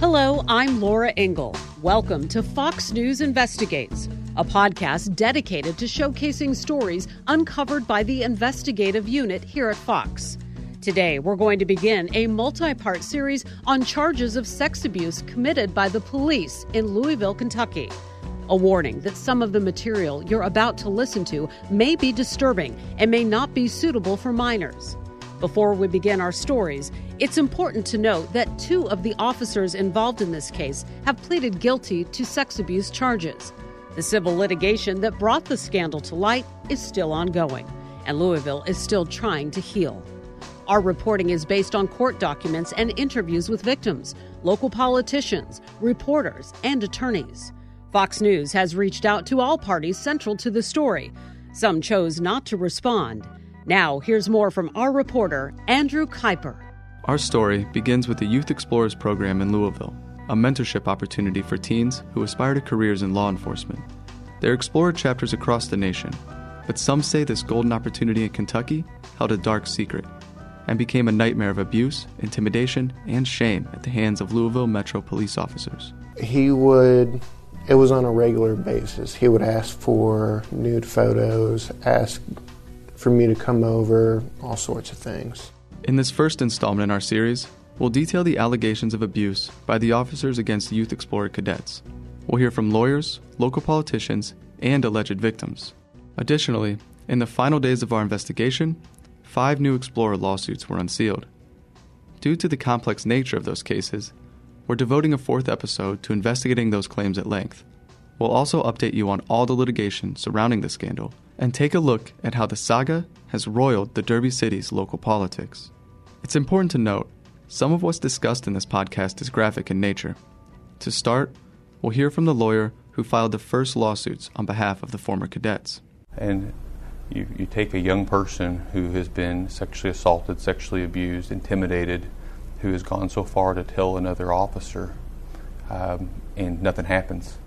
Hello, I'm Laura Ingle. Welcome to Fox News Investigates, a podcast dedicated to showcasing stories uncovered by the investigative unit here at Fox. Today, we're going to begin a multi part series on charges of sex abuse committed by the police in Louisville, Kentucky. A warning that some of the material you're about to listen to may be disturbing and may not be suitable for minors. Before we begin our stories, it's important to note that two of the officers involved in this case have pleaded guilty to sex abuse charges. The civil litigation that brought the scandal to light is still ongoing, and Louisville is still trying to heal. Our reporting is based on court documents and interviews with victims, local politicians, reporters, and attorneys. Fox News has reached out to all parties central to the story. Some chose not to respond. Now, here's more from our reporter, Andrew Kuiper. Our story begins with the Youth Explorers program in Louisville, a mentorship opportunity for teens who aspire to careers in law enforcement. There are Explorer chapters across the nation, but some say this golden opportunity in Kentucky held a dark secret and became a nightmare of abuse, intimidation, and shame at the hands of Louisville Metro police officers. He would, it was on a regular basis. He would ask for nude photos, ask for me to come over, all sorts of things. In this first installment in our series, we'll detail the allegations of abuse by the officers against Youth Explorer cadets. We'll hear from lawyers, local politicians, and alleged victims. Additionally, in the final days of our investigation, five new Explorer lawsuits were unsealed. Due to the complex nature of those cases, we're devoting a fourth episode to investigating those claims at length. We'll also update you on all the litigation surrounding the scandal and take a look at how the saga has roiled the Derby City's local politics. It's important to note some of what's discussed in this podcast is graphic in nature. To start, we'll hear from the lawyer who filed the first lawsuits on behalf of the former cadets. And you, you take a young person who has been sexually assaulted, sexually abused, intimidated, who has gone so far to tell another officer, um, and nothing happens.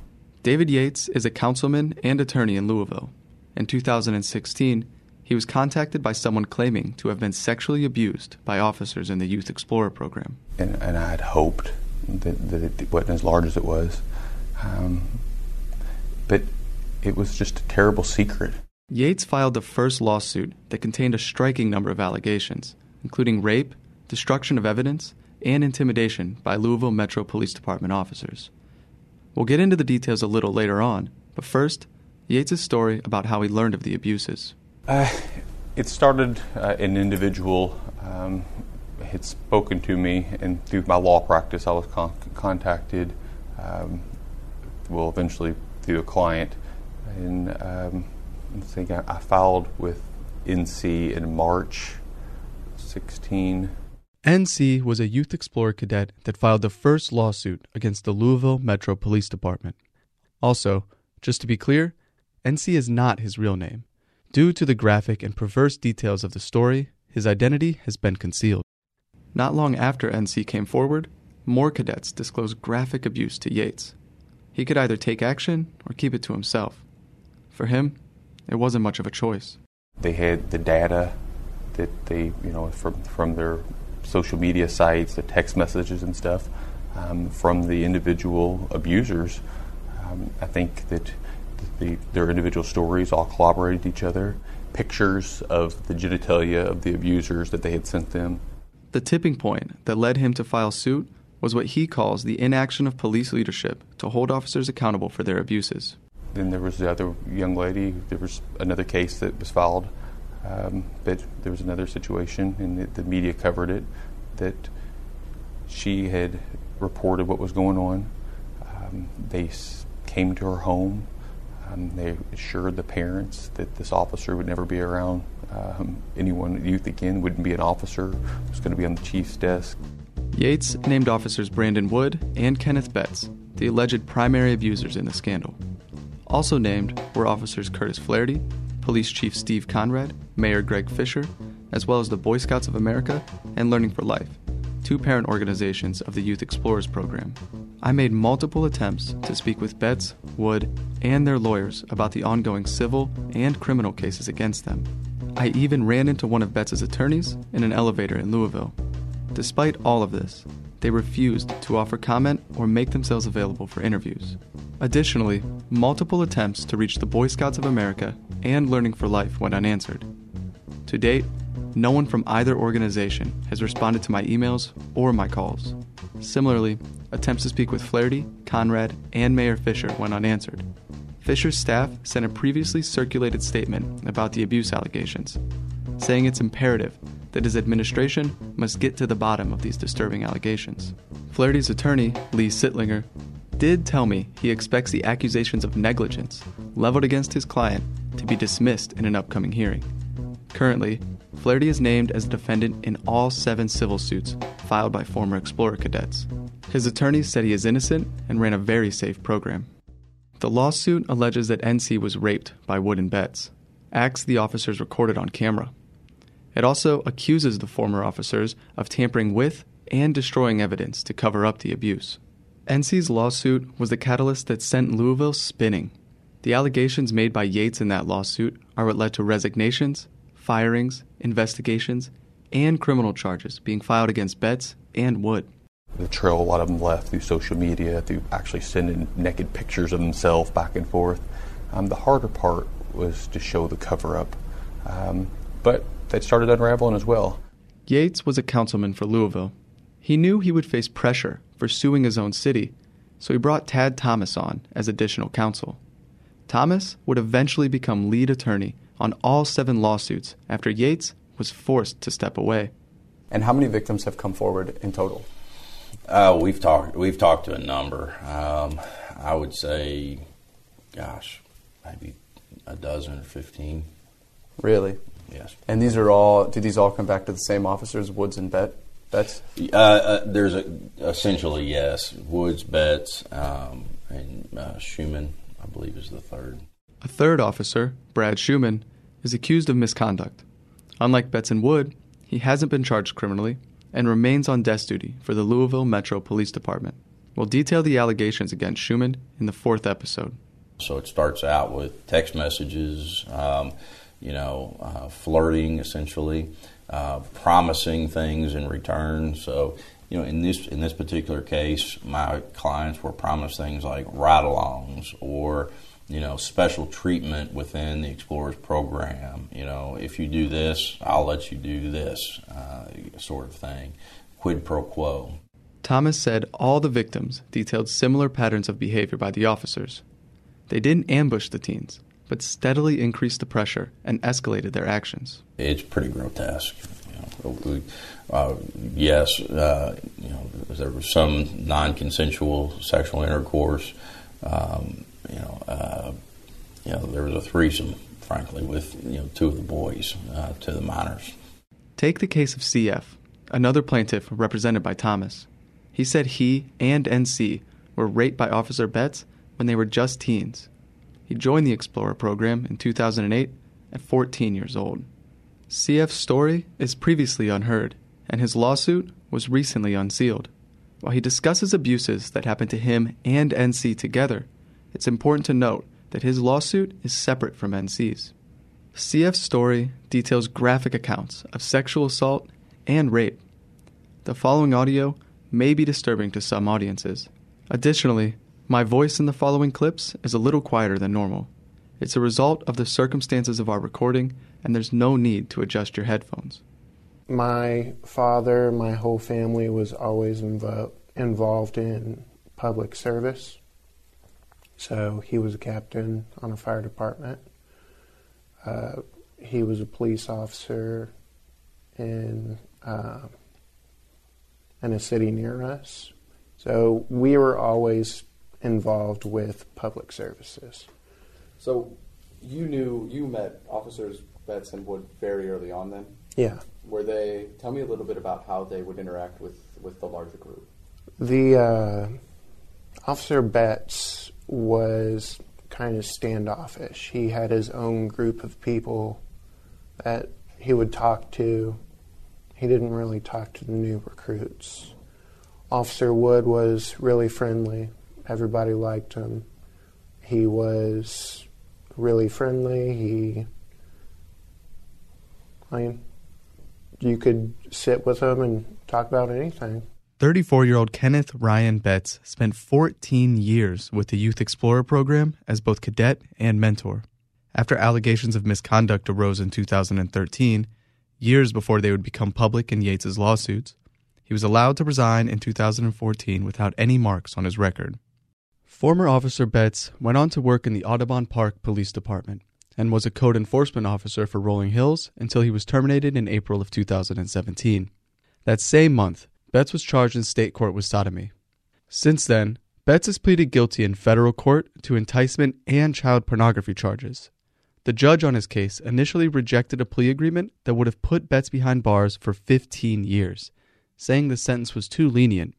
David Yates is a councilman and attorney in Louisville. In 2016, he was contacted by someone claiming to have been sexually abused by officers in the Youth Explorer program. And, and I had hoped that, that, it wasn't as large as it was. Um, but it was just a terrible secret. Yates filed the first lawsuit that contained a striking number of allegations, including rape, destruction of evidence, and intimidation by Louisville Metro Police Department officers. We'll get into the details a little later on, but first, Yates' story about how he learned of the abuses. Uh, it started uh, an individual um, had spoken to me, and through my law practice, I was con- contacted. Um, well, eventually through a client, and um, I think I, I filed with NC in March 16. NC was a Youth Explorer cadet that filed the first lawsuit against the Louisville Metro Police Department. Also, just to be clear, NC is not his real name. Due to the graphic and perverse details of the story, his identity has been concealed. Not long after NC came forward, more cadets disclosed graphic abuse to Yates. He could either take action or keep it to himself. For him, it wasn't much of a choice. They had the data that they, you know, from, from their social media sites, the text messages and stuff, um, from the individual abusers. Um, I think that the, their individual stories all corroborated each other. Pictures of the genitalia of the abusers that they had sent them. The tipping point that led him to file suit was what he calls the inaction of police leadership to hold officers accountable for their abuses. Then there was the other young lady. There was another case that was filed, um, but there was another situation, and the, the media covered it, that she had reported what was going on. Um, they came to her home um, they assured the parents that this officer would never be around um, anyone, youth again, wouldn't be an officer, was going to be on the chief's desk. Yates named officers Brandon Wood and Kenneth Betts the alleged primary abusers in the scandal. Also named were officers Curtis Flaherty, Police Chief Steve Conrad, Mayor Greg Fisher, as well as the Boy Scouts of America and Learning for Life, two parent organizations of the Youth Explorers program. I made multiple attempts to speak with Betts, Wood, and their lawyers about the ongoing civil and criminal cases against them. I even ran into one of Betts' attorneys in an elevator in Louisville. Despite all of this, they refused to offer comment or make themselves available for interviews. Additionally, multiple attempts to reach the Boy Scouts of America and Learning for Life went unanswered. To date, no one from either organization has responded to my emails or my calls. Similarly, attempts to speak with Flaherty, Conrad, and Mayor Fisher went unanswered. Fisher's staff sent a previously circulated statement about the abuse allegations, saying it's imperative that his administration must get to the bottom of these disturbing allegations. Flaherty's attorney, Lee Sittlinger, did tell me he expects the accusations of negligence leveled against his client to be dismissed in an upcoming hearing. Currently, Flaherty is named as a defendant in all seven civil suits filed by former Explorer cadets. His attorney said he is innocent and ran a very safe program. The lawsuit alleges that NC was raped by Wood and Betts, acts the officers recorded on camera. It also accuses the former officers of tampering with and destroying evidence to cover up the abuse. NC's lawsuit was the catalyst that sent Louisville spinning. The allegations made by Yates in that lawsuit are what led to resignations, firings, investigations, and criminal charges being filed against Betts and Wood. The trail, a lot of them left through social media, through actually sending naked pictures of themselves back and forth. Um, the harder part was to show the cover up. Um, but that started unraveling as well. Yates was a councilman for Louisville. He knew he would face pressure for suing his own city, so he brought Tad Thomas on as additional counsel. Thomas would eventually become lead attorney on all seven lawsuits after Yates was forced to step away. And how many victims have come forward in total? Uh, we've talked. We've talked to a number. Um, I would say, gosh, maybe a dozen or fifteen. Really? Yes. And these are all. Do these all come back to the same officers, Woods and Bet? Betts? Uh, uh, there's a, essentially yes. Woods, Betts, um, and uh, Schuhmann, I believe, is the third. A third officer, Brad Schuhmann, is accused of misconduct. Unlike Betts and Wood, he hasn't been charged criminally and remains on desk duty for the Louisville Metro Police Department. We'll detail the allegations against Schuhmann in the fourth episode. So it starts out with text messages, um, you know, uh, flirting essentially, uh, promising things in return. So, you know, in this in this particular case, my clients were promised things like ride-alongs or you know special treatment within the Explorers program. You know, if you do this, I'll let you do this, uh, sort of thing. Quid pro quo. Thomas said all the victims detailed similar patterns of behavior by the officers. They didn't ambush the teens, but steadily increased the pressure and escalated their actions. It's pretty grotesque. You know, uh, yes, uh, you know, there was some non-consensual sexual intercourse. Um, you know, uh, you know, there was a threesome, frankly, with you know two of the boys uh, to the minors. Take the case of CF, another plaintiff represented by Thomas. He said he and NC were raped by Officer Betts when they were just teens. He joined the Explorer program in 2008 at 14 years old. CF's story is previously unheard, and his lawsuit was recently unsealed. While he discusses abuses that happened to him and NC together, it's important to note that his lawsuit is separate from NC's. CF's story details graphic accounts of sexual assault and rape. The following audio may be disturbing to some audiences. Additionally, my voice in the following clips is a little quieter than normal. It's a result of the circumstances of our recording, and there's no need to adjust your headphones. My father, my whole family was always invo- involved in public service. So he was a captain on a fire department. Uh, he was a police officer in uh, in a city near us. So we were always involved with public services. So you knew you met officers Betts and Wood very early on. Then Yeah. were they? Tell me a little bit about how they would interact with with the larger group. The uh, officer Betts was kind of standoffish. He had his own group of people that he would talk to. He didn't really talk to the new recruits. Officer Wood was really friendly. Everybody liked him. He was really friendly. He, I mean, you could sit with him and talk about anything. 34 year old Kenneth Ryan Betts spent 14 years with the Youth Explorer program as both cadet and mentor. After allegations of misconduct arose in 2013, years before they would become public in Yates's lawsuits, he was allowed to resign in 2014 without any marks on his record. Former Officer Betts went on to work in the Audubon Park Police Department and was a code enforcement officer for Rolling Hills until he was terminated in April of 2017. That same month, Betts was charged in state court with sodomy. Since then, Betts has pleaded guilty in federal court to enticement and child pornography charges. The judge on his case initially rejected a plea agreement that would have put Betts behind bars for 15 years, saying the sentence was too lenient.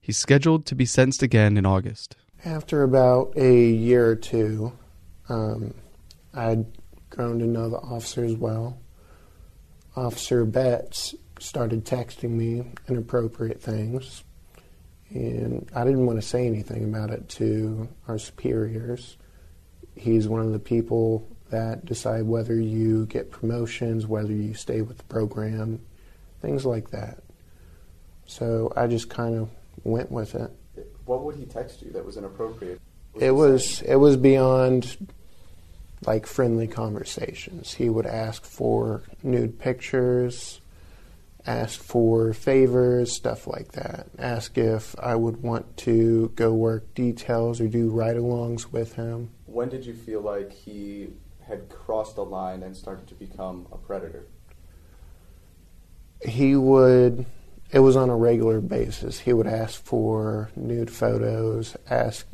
He's scheduled to be sentenced again in August. After about a year or two, um, I'd grown to know the officer as well. Officer Betts started texting me inappropriate things, and I didn't want to say anything about it to our superiors. He's one of the people that decide whether you get promotions, whether you stay with the program, things like that. So I just kind of went with it. What would he text you that was inappropriate? It was it was beyond like friendly conversations. He would ask for nude pictures, ask for favors, stuff like that. Ask if I would want to go work details or do ride-alongs with him. When did you feel like he had crossed the line and started to become a predator? He would it was on a regular basis. He would ask for nude photos, ask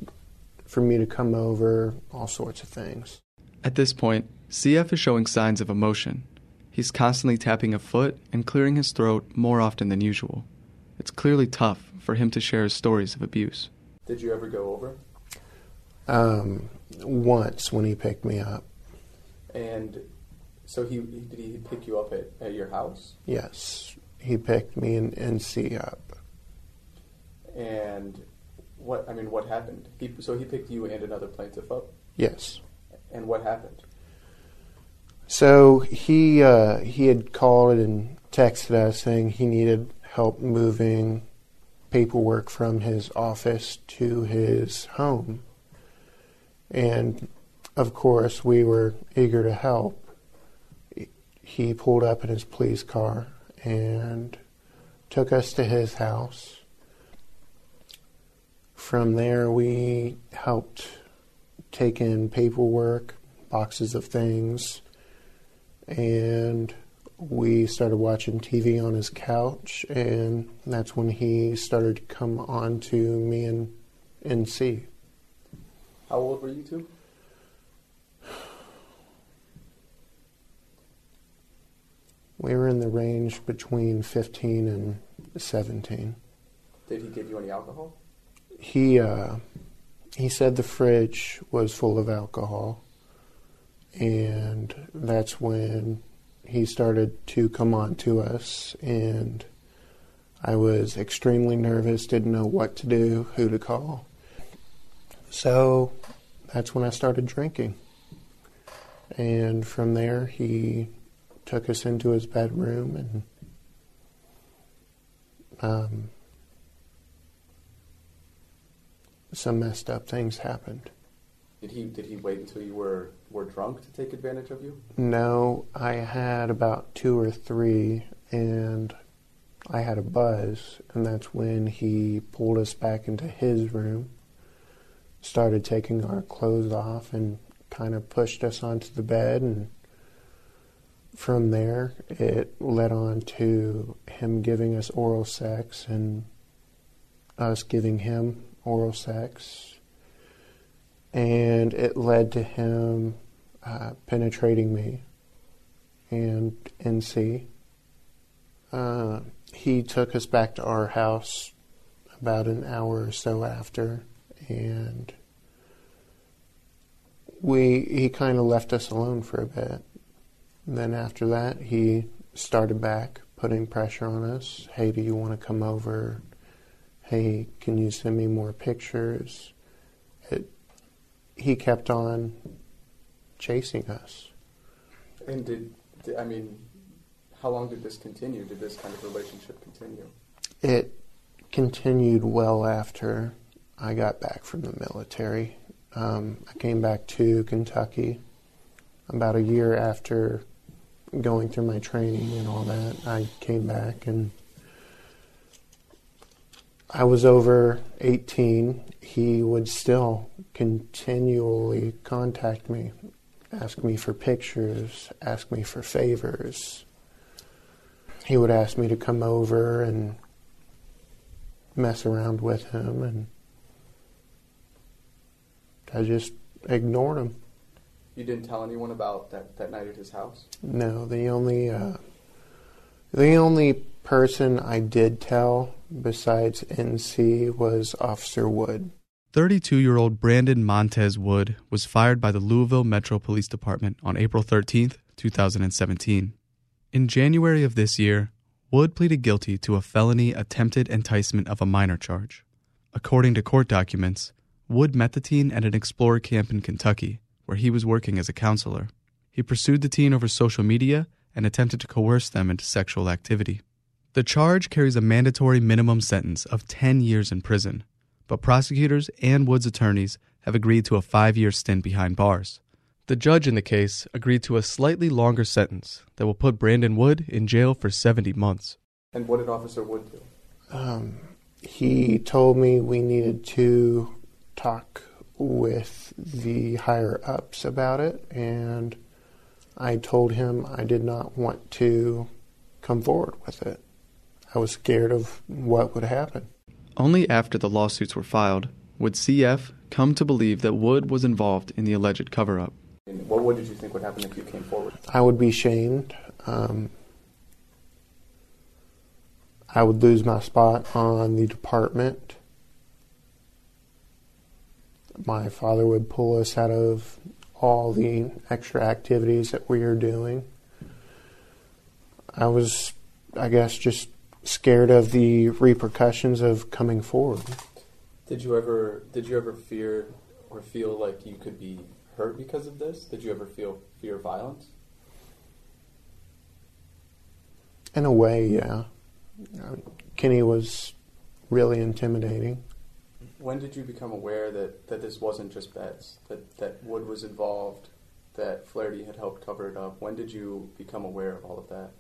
for me to come over, all sorts of things. At this point, CF is showing signs of emotion. He's constantly tapping a foot and clearing his throat more often than usual. It's clearly tough for him to share his stories of abuse. Did you ever go over? Um, once when he picked me up. And so he did he pick you up at, at your house? Yes, he picked me and NC up. And what I mean, what happened? He, so he picked you and another plaintiff up. Yes. And what happened? So he uh, he had called and texted us saying he needed help moving paperwork from his office to his home, and of course we were eager to help. He pulled up in his police car and took us to his house. From there, we helped take in paperwork, boxes of things, and we started watching TV on his couch, and that's when he started to come on to me and NC. How old were you two? We were in the range between 15 and 17. Did he give you any alcohol? He uh, he said the fridge was full of alcohol, and that's when he started to come on to us, and I was extremely nervous, didn't know what to do, who to call. So that's when I started drinking. And from there, he took us into his bedroom and um, some messed up things happened. Did he did he wait until you were were drunk to take advantage of you? No, I had about two or three, and I had a buzz, and that's when he pulled us back into his room, started taking our clothes off, and kind of pushed us onto the bed, and from there it led on to him giving us oral sex and us giving him oral sex. And it led to him uh, penetrating me and NC. Uh, he took us back to our house about an hour or so after, and we he kind of left us alone for a bit. And then after that, he started back putting pressure on us. Hey, do you want to come over? Hey, can you send me more pictures? It, he kept on chasing us. And did, did I mean, how long did this continue? Did this kind of relationship continue? It continued well after I got back from the military. Um, I came back to Kentucky about a year after going through my training and all that. I came back and I was over 18. He would still continually contact me, ask me for pictures, ask me for favors. He would ask me to come over and mess around with him, and I just ignored him. You didn't tell anyone about that, that night at his house? No, the only uh, the only person I did tell besides NC was Officer Wood. 32 year old Brandon Montez Wood was fired by the Louisville Metro Police Department on April 13, 2017. In January of this year, Wood pleaded guilty to a felony attempted enticement of a minor charge. According to court documents, Wood met the teen at an Explorer camp in Kentucky, where he was working as a counselor. He pursued the teen over social media and attempted to coerce them into sexual activity. The charge carries a mandatory minimum sentence of 10 years in prison, but prosecutors and Wood's attorneys have agreed to a five year stint behind bars. The judge in the case agreed to a slightly longer sentence that will put Brandon Wood in jail for 70 months. And what did Officer Wood do? Um, he told me we needed to talk with the higher ups about it, and I told him I did not want to come forward with it. I was scared of what would happen. Only after the lawsuits were filed would CF come to believe that Wood was involved in the alleged cover up. What, what did you think would happen if you came forward? I would be shamed. Um, I would lose my spot on the department. My father would pull us out of all the extra activities that we were doing. I was, I guess, just scared of the repercussions of coming forward. Did you ever did you ever fear or feel like you could be hurt because of this? Did you ever feel fear of violence? In a way, yeah. Kenny was really intimidating. When did you become aware that, that this wasn't just Betts, that, that Wood was involved, that Flaherty had helped cover it up? When did you become aware of all of that?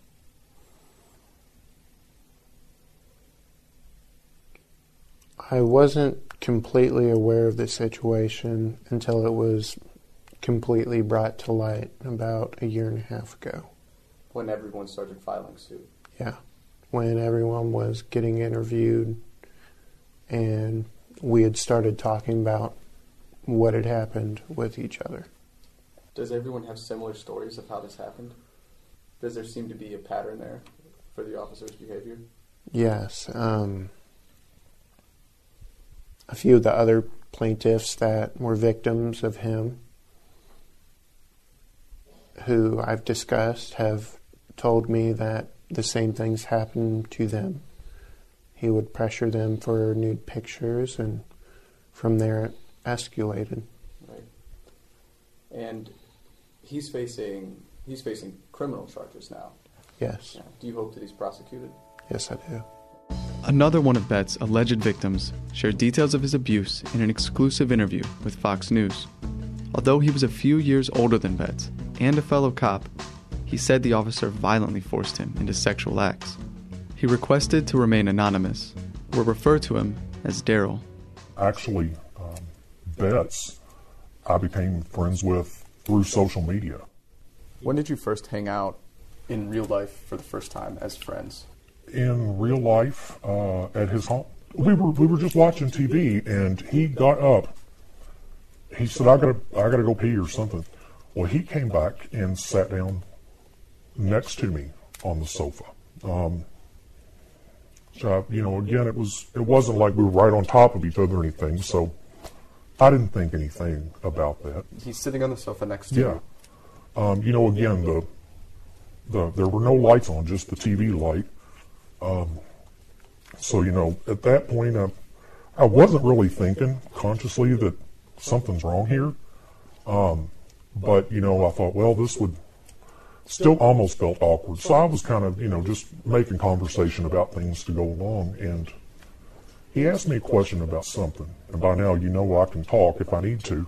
I wasn't completely aware of the situation until it was completely brought to light about a year and a half ago. When everyone started filing suit? Yeah. When everyone was getting interviewed and we had started talking about what had happened with each other. Does everyone have similar stories of how this happened? Does there seem to be a pattern there for the officer's behavior? Yes. Um, a few of the other plaintiffs that were victims of him, who I've discussed, have told me that the same things happened to them. He would pressure them for nude pictures, and from there it escalated. Right. And he's facing he's facing criminal charges now. Yes. Yeah. Do you hope that he's prosecuted? Yes, I do. Another one of Betts' alleged victims shared details of his abuse in an exclusive interview with Fox News. Although he was a few years older than Betts and a fellow cop, he said the officer violently forced him into sexual acts. He requested to remain anonymous, or refer to him as Daryl. Actually, um, Betts, I became friends with through social media. When did you first hang out in real life for the first time as friends? In real life, uh, at his home, we were we were just watching TV, and he got up. He said, "I gotta I gotta go pee or something." Well, he came back and sat down next to me on the sofa. Um, so you know, again, it was it wasn't like we were right on top of each other or anything. So I didn't think anything about that. He's sitting on the sofa next to me. Yeah. you. Um, you know, again, the the there were no lights on, just the TV light. Um, so you know, at that point, I, I wasn't really thinking consciously that something's wrong here. Um, but you know, I thought, well, this would still almost felt awkward. So I was kind of, you know, just making conversation about things to go along, and he asked me a question about something, and by now you know I can talk if I need to.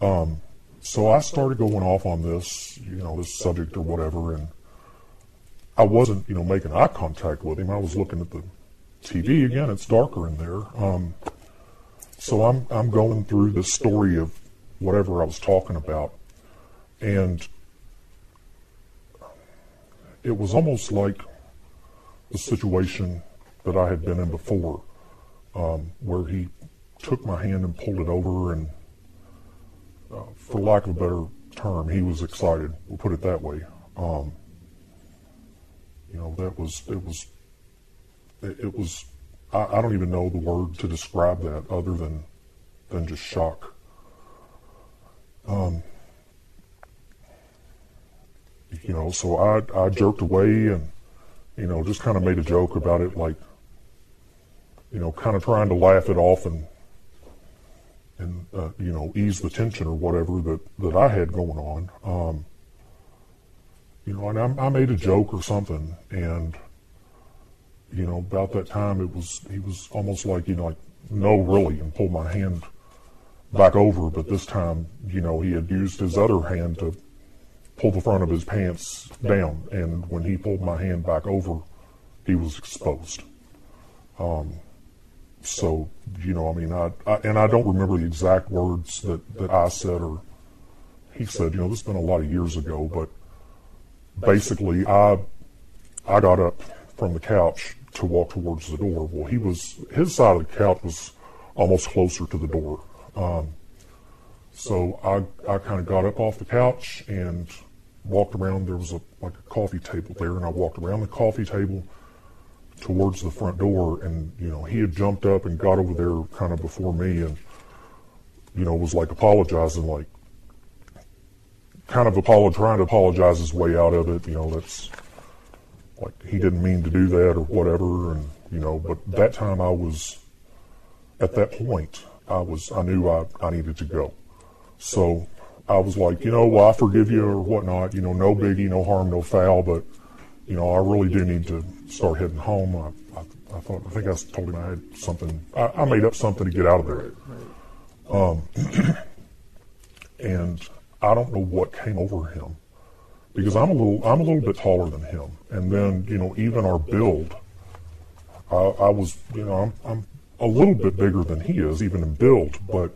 Um, so I started going off on this, you know, this subject or whatever, and I wasn't, you know, making eye contact with him. I was looking at the TV again. It's darker in there. Um, so I'm I'm going through the story of whatever I was talking about, and it was almost like the situation that I had been in before, um, where he took my hand and pulled it over, and uh, for lack of a better term, he was excited. We'll put it that way. Um, you know, that was it was it, it was. I, I don't even know the word to describe that other than than just shock. Um, you know, so I I jerked away and you know just kind of made a joke about it, like you know, kind of trying to laugh it off and and uh, you know ease the tension or whatever that that I had going on. Um, you know, and I, I made a joke or something, and you know, about that time it was he was almost like you know like no really and pulled my hand back over, but this time you know he had used his other hand to pull the front of his pants down, and when he pulled my hand back over, he was exposed. Um, so you know, I mean, I, I and I don't remember the exact words that that I said or he said. You know, this has been a lot of years ago, but basically, I I got up from the couch to walk towards the door. Well, he was his side of the couch was almost closer to the door. Um, so I I kind of got up off the couch and walked around. There was a like a coffee table there, and I walked around the coffee table towards the front door, and you know he had jumped up and got over there kind of before me, and you know was like apologizing, like kind of apolo- trying to apologize his way out of it. You know that's like he didn't mean to do that or whatever, and you know. But that time I was at that point. I was I knew I, I needed to go, so I was like, you know, well, I forgive you or whatnot. You know, no biggie, no harm, no foul. But you know, I really do need to start heading home. I, I, I thought I think I told him I had something. I, I made up something to get out of there. Um, and I don't know what came over him because I'm a little I'm a little bit taller than him, and then you know even our build, I, I was you know I'm I'm a little bit bigger than he is even in build, but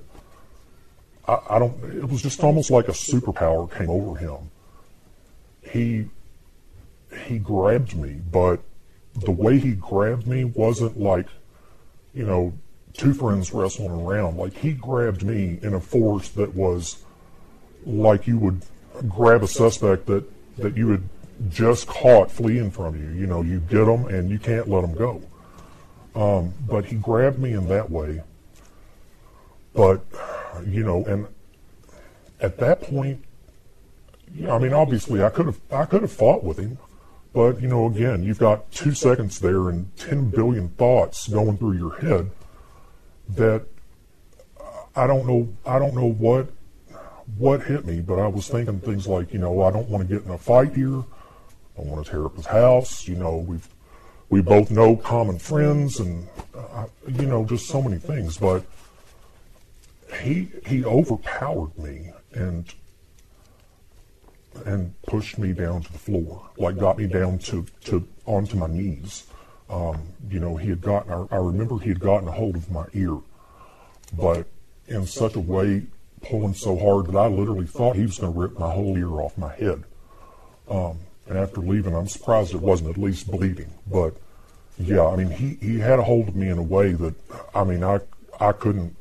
I, I don't. It was just almost like a superpower came over him. He he grabbed me, but the way he grabbed me wasn't like you know two friends wrestling around. Like he grabbed me in a force that was like you would grab a suspect that that you had just caught fleeing from you. You know, you get them and you can't let them go. Um, but he grabbed me in that way. But you know, and at that point, I mean, obviously, I could have I could have fought with him, but you know, again, you've got two seconds there and ten billion thoughts going through your head that I don't know I don't know what what hit me, but I was thinking things like, you know, I don't want to get in a fight here. I want to tear up his house. You know, we've we both know common friends, and uh, you know, just so many things. But he he overpowered me and and pushed me down to the floor, like got me down to, to onto my knees. Um, you know, he had gotten. I, I remember he had gotten a hold of my ear, but in such a way, pulling so hard that I literally thought he was going to rip my whole ear off my head. Um, and after leaving, I'm surprised it wasn't at least bleeding. But yeah, I mean, he, he had a hold of me in a way that I mean, I I couldn't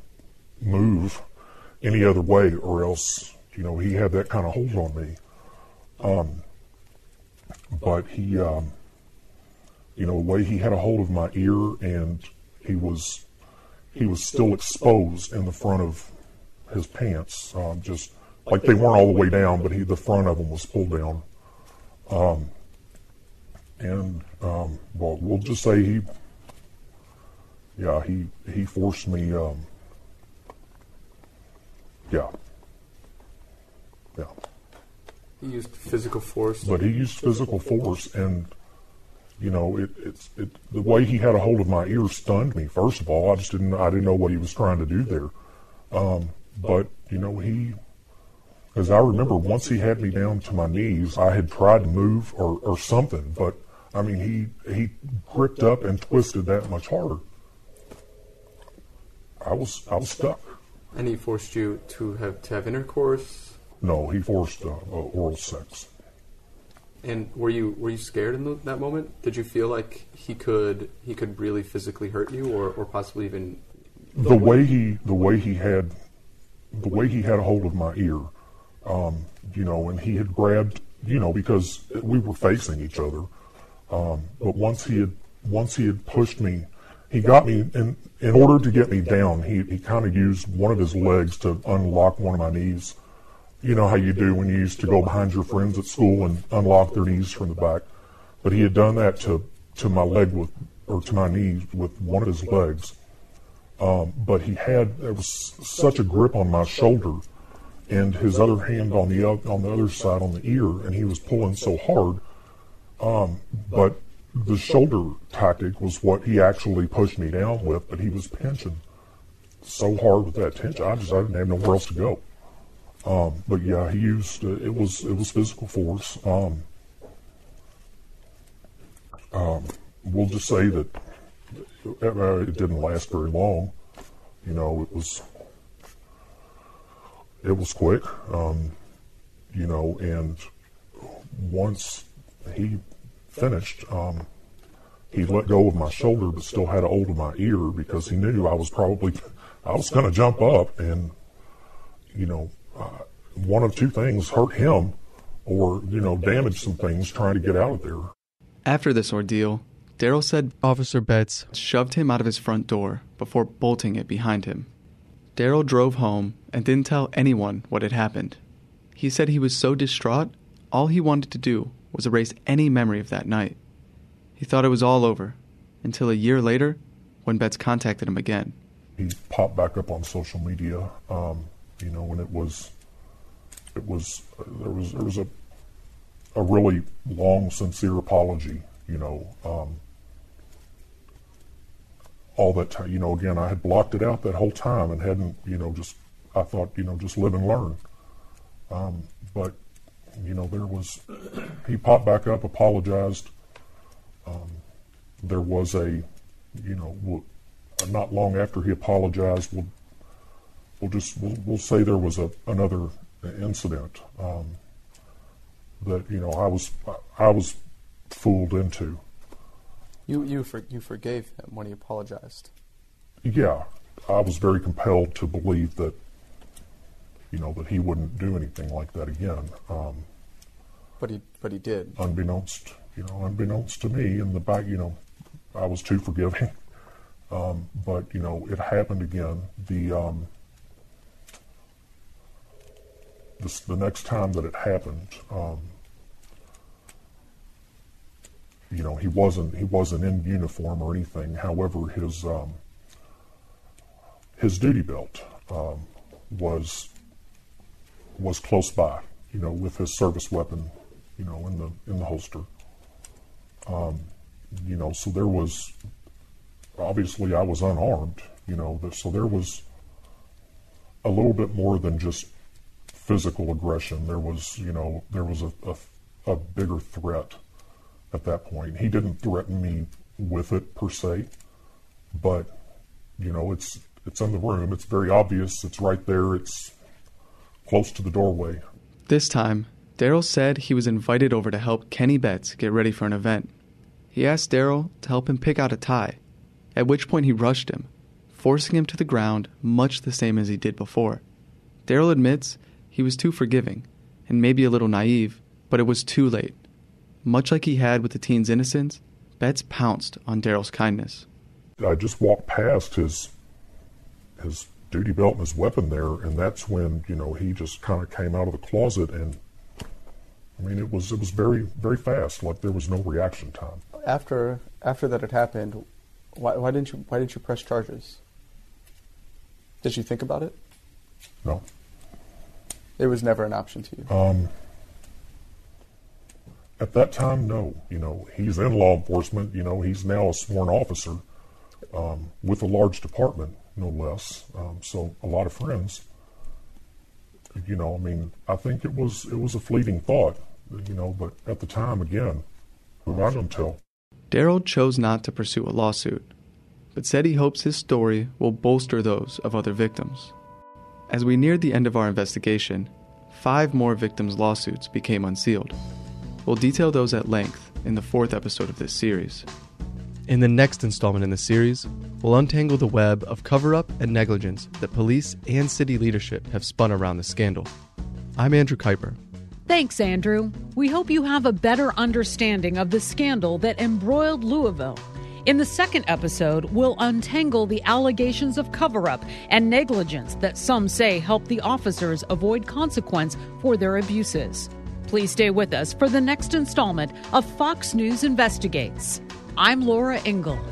move any other way, or else you know he had that kind of hold on me. Um, but he, um, you know, the way he had a hold of my ear, and he was he was still exposed in the front of his pants, um, just like they weren't all the way down, but he the front of them was pulled down. Um, and um, well, we'll just say he, yeah, he he forced me, um, yeah, yeah. He used physical force. But he used physical force, and you know, it, it's it, the way he had a hold of my ear stunned me. First of all, I just didn't I didn't know what he was trying to do there. Um, but you know, he, as I remember, once he had me down to my knees, I had tried to move or, or something, but I mean, he he gripped up and twisted that much harder. I was I was stuck. And he forced you to have to have intercourse. No, he forced uh, uh, oral sex. And were you were you scared in the, that moment? Did you feel like he could he could really physically hurt you, or, or possibly even the way he the way he had the way he had a hold of my ear, um, you know, and he had grabbed, you know, because we were facing each other. Um, but once he had once he had pushed me, he got me in in order to get me down. He he kind of used one of his legs to unlock one of my knees you know how you do when you used to go behind your friends at school and unlock their knees from the back. But he had done that to, to my leg with, or to my knee with one of his legs. Um, but he had, there was such a grip on my shoulder and his other hand on the, on the other side on the ear, and he was pulling so hard. Um, but the shoulder tactic was what he actually pushed me down with, but he was pinching so hard with that tension, I just I didn't have nowhere else to go. Um, but yeah, he used uh, it was it was physical force. Um, um, we'll just say that uh, it didn't last very long. You know, it was it was quick. Um, you know, and once he finished, um, he let go of my shoulder, but still had a hold of my ear because he knew I was probably I was going to jump up and you know uh, one of two things hurt him or, you know, damage some things trying to get out of there. After this ordeal, Daryl said Officer Betts shoved him out of his front door before bolting it behind him. Daryl drove home and didn't tell anyone what had happened. He said he was so distraught, all he wanted to do was erase any memory of that night. He thought it was all over until a year later when Betts contacted him again. He popped back up on social media, um, you know, when it was it was there was there was a a really long, sincere apology. You know, um, all that time. You know, again, I had blocked it out that whole time and hadn't. You know, just I thought, you know, just live and learn. Um, but you know, there was he popped back up, apologized. Um, there was a, you know, not long after he apologized, we'll we'll just we'll, we'll say there was a another incident um, that you know I was I was fooled into. You you for, you forgave him when he apologized. Yeah, I was very compelled to believe that you know that he wouldn't do anything like that again. Um, but he but he did. Unbeknownst, you know, unbeknownst to me, in the back, you know, I was too forgiving. Um, but you know, it happened again. The um, this, the next time that it happened, um, you know, he wasn't he wasn't in uniform or anything. However, his um, his duty belt um, was was close by, you know, with his service weapon, you know, in the in the holster. Um, you know, so there was obviously I was unarmed, you know, so there was a little bit more than just physical aggression. There was, you know, there was a, a, a bigger threat at that point. He didn't threaten me with it per se, but you know, it's it's in the room. It's very obvious. It's right there. It's close to the doorway. This time, Daryl said he was invited over to help Kenny Betts get ready for an event. He asked Daryl to help him pick out a tie, at which point he rushed him, forcing him to the ground much the same as he did before. Daryl admits he was too forgiving, and maybe a little naive, but it was too late. Much like he had with the teen's innocence, Betts pounced on Daryl's kindness. I just walked past his his duty belt and his weapon there, and that's when you know he just kind of came out of the closet, and I mean it was it was very very fast. Like there was no reaction time. After after that had happened, why, why didn't you why didn't you press charges? Did you think about it? No. It was never an option to you. Um, at that time, no. You know, he's in law enforcement. You know, he's now a sworn officer um, with a large department, no less. Um, so a lot of friends. You know, I mean, I think it was it was a fleeting thought. You know, but at the time, again, who am I going to tell? Daryl chose not to pursue a lawsuit, but said he hopes his story will bolster those of other victims. As we neared the end of our investigation, five more victims' lawsuits became unsealed. We'll detail those at length in the fourth episode of this series. In the next installment in the series, we'll untangle the web of cover up and negligence that police and city leadership have spun around the scandal. I'm Andrew Kuiper. Thanks, Andrew. We hope you have a better understanding of the scandal that embroiled Louisville. In the second episode, we'll untangle the allegations of cover up and negligence that some say helped the officers avoid consequence for their abuses. Please stay with us for the next installment of Fox News Investigates. I'm Laura Ingle.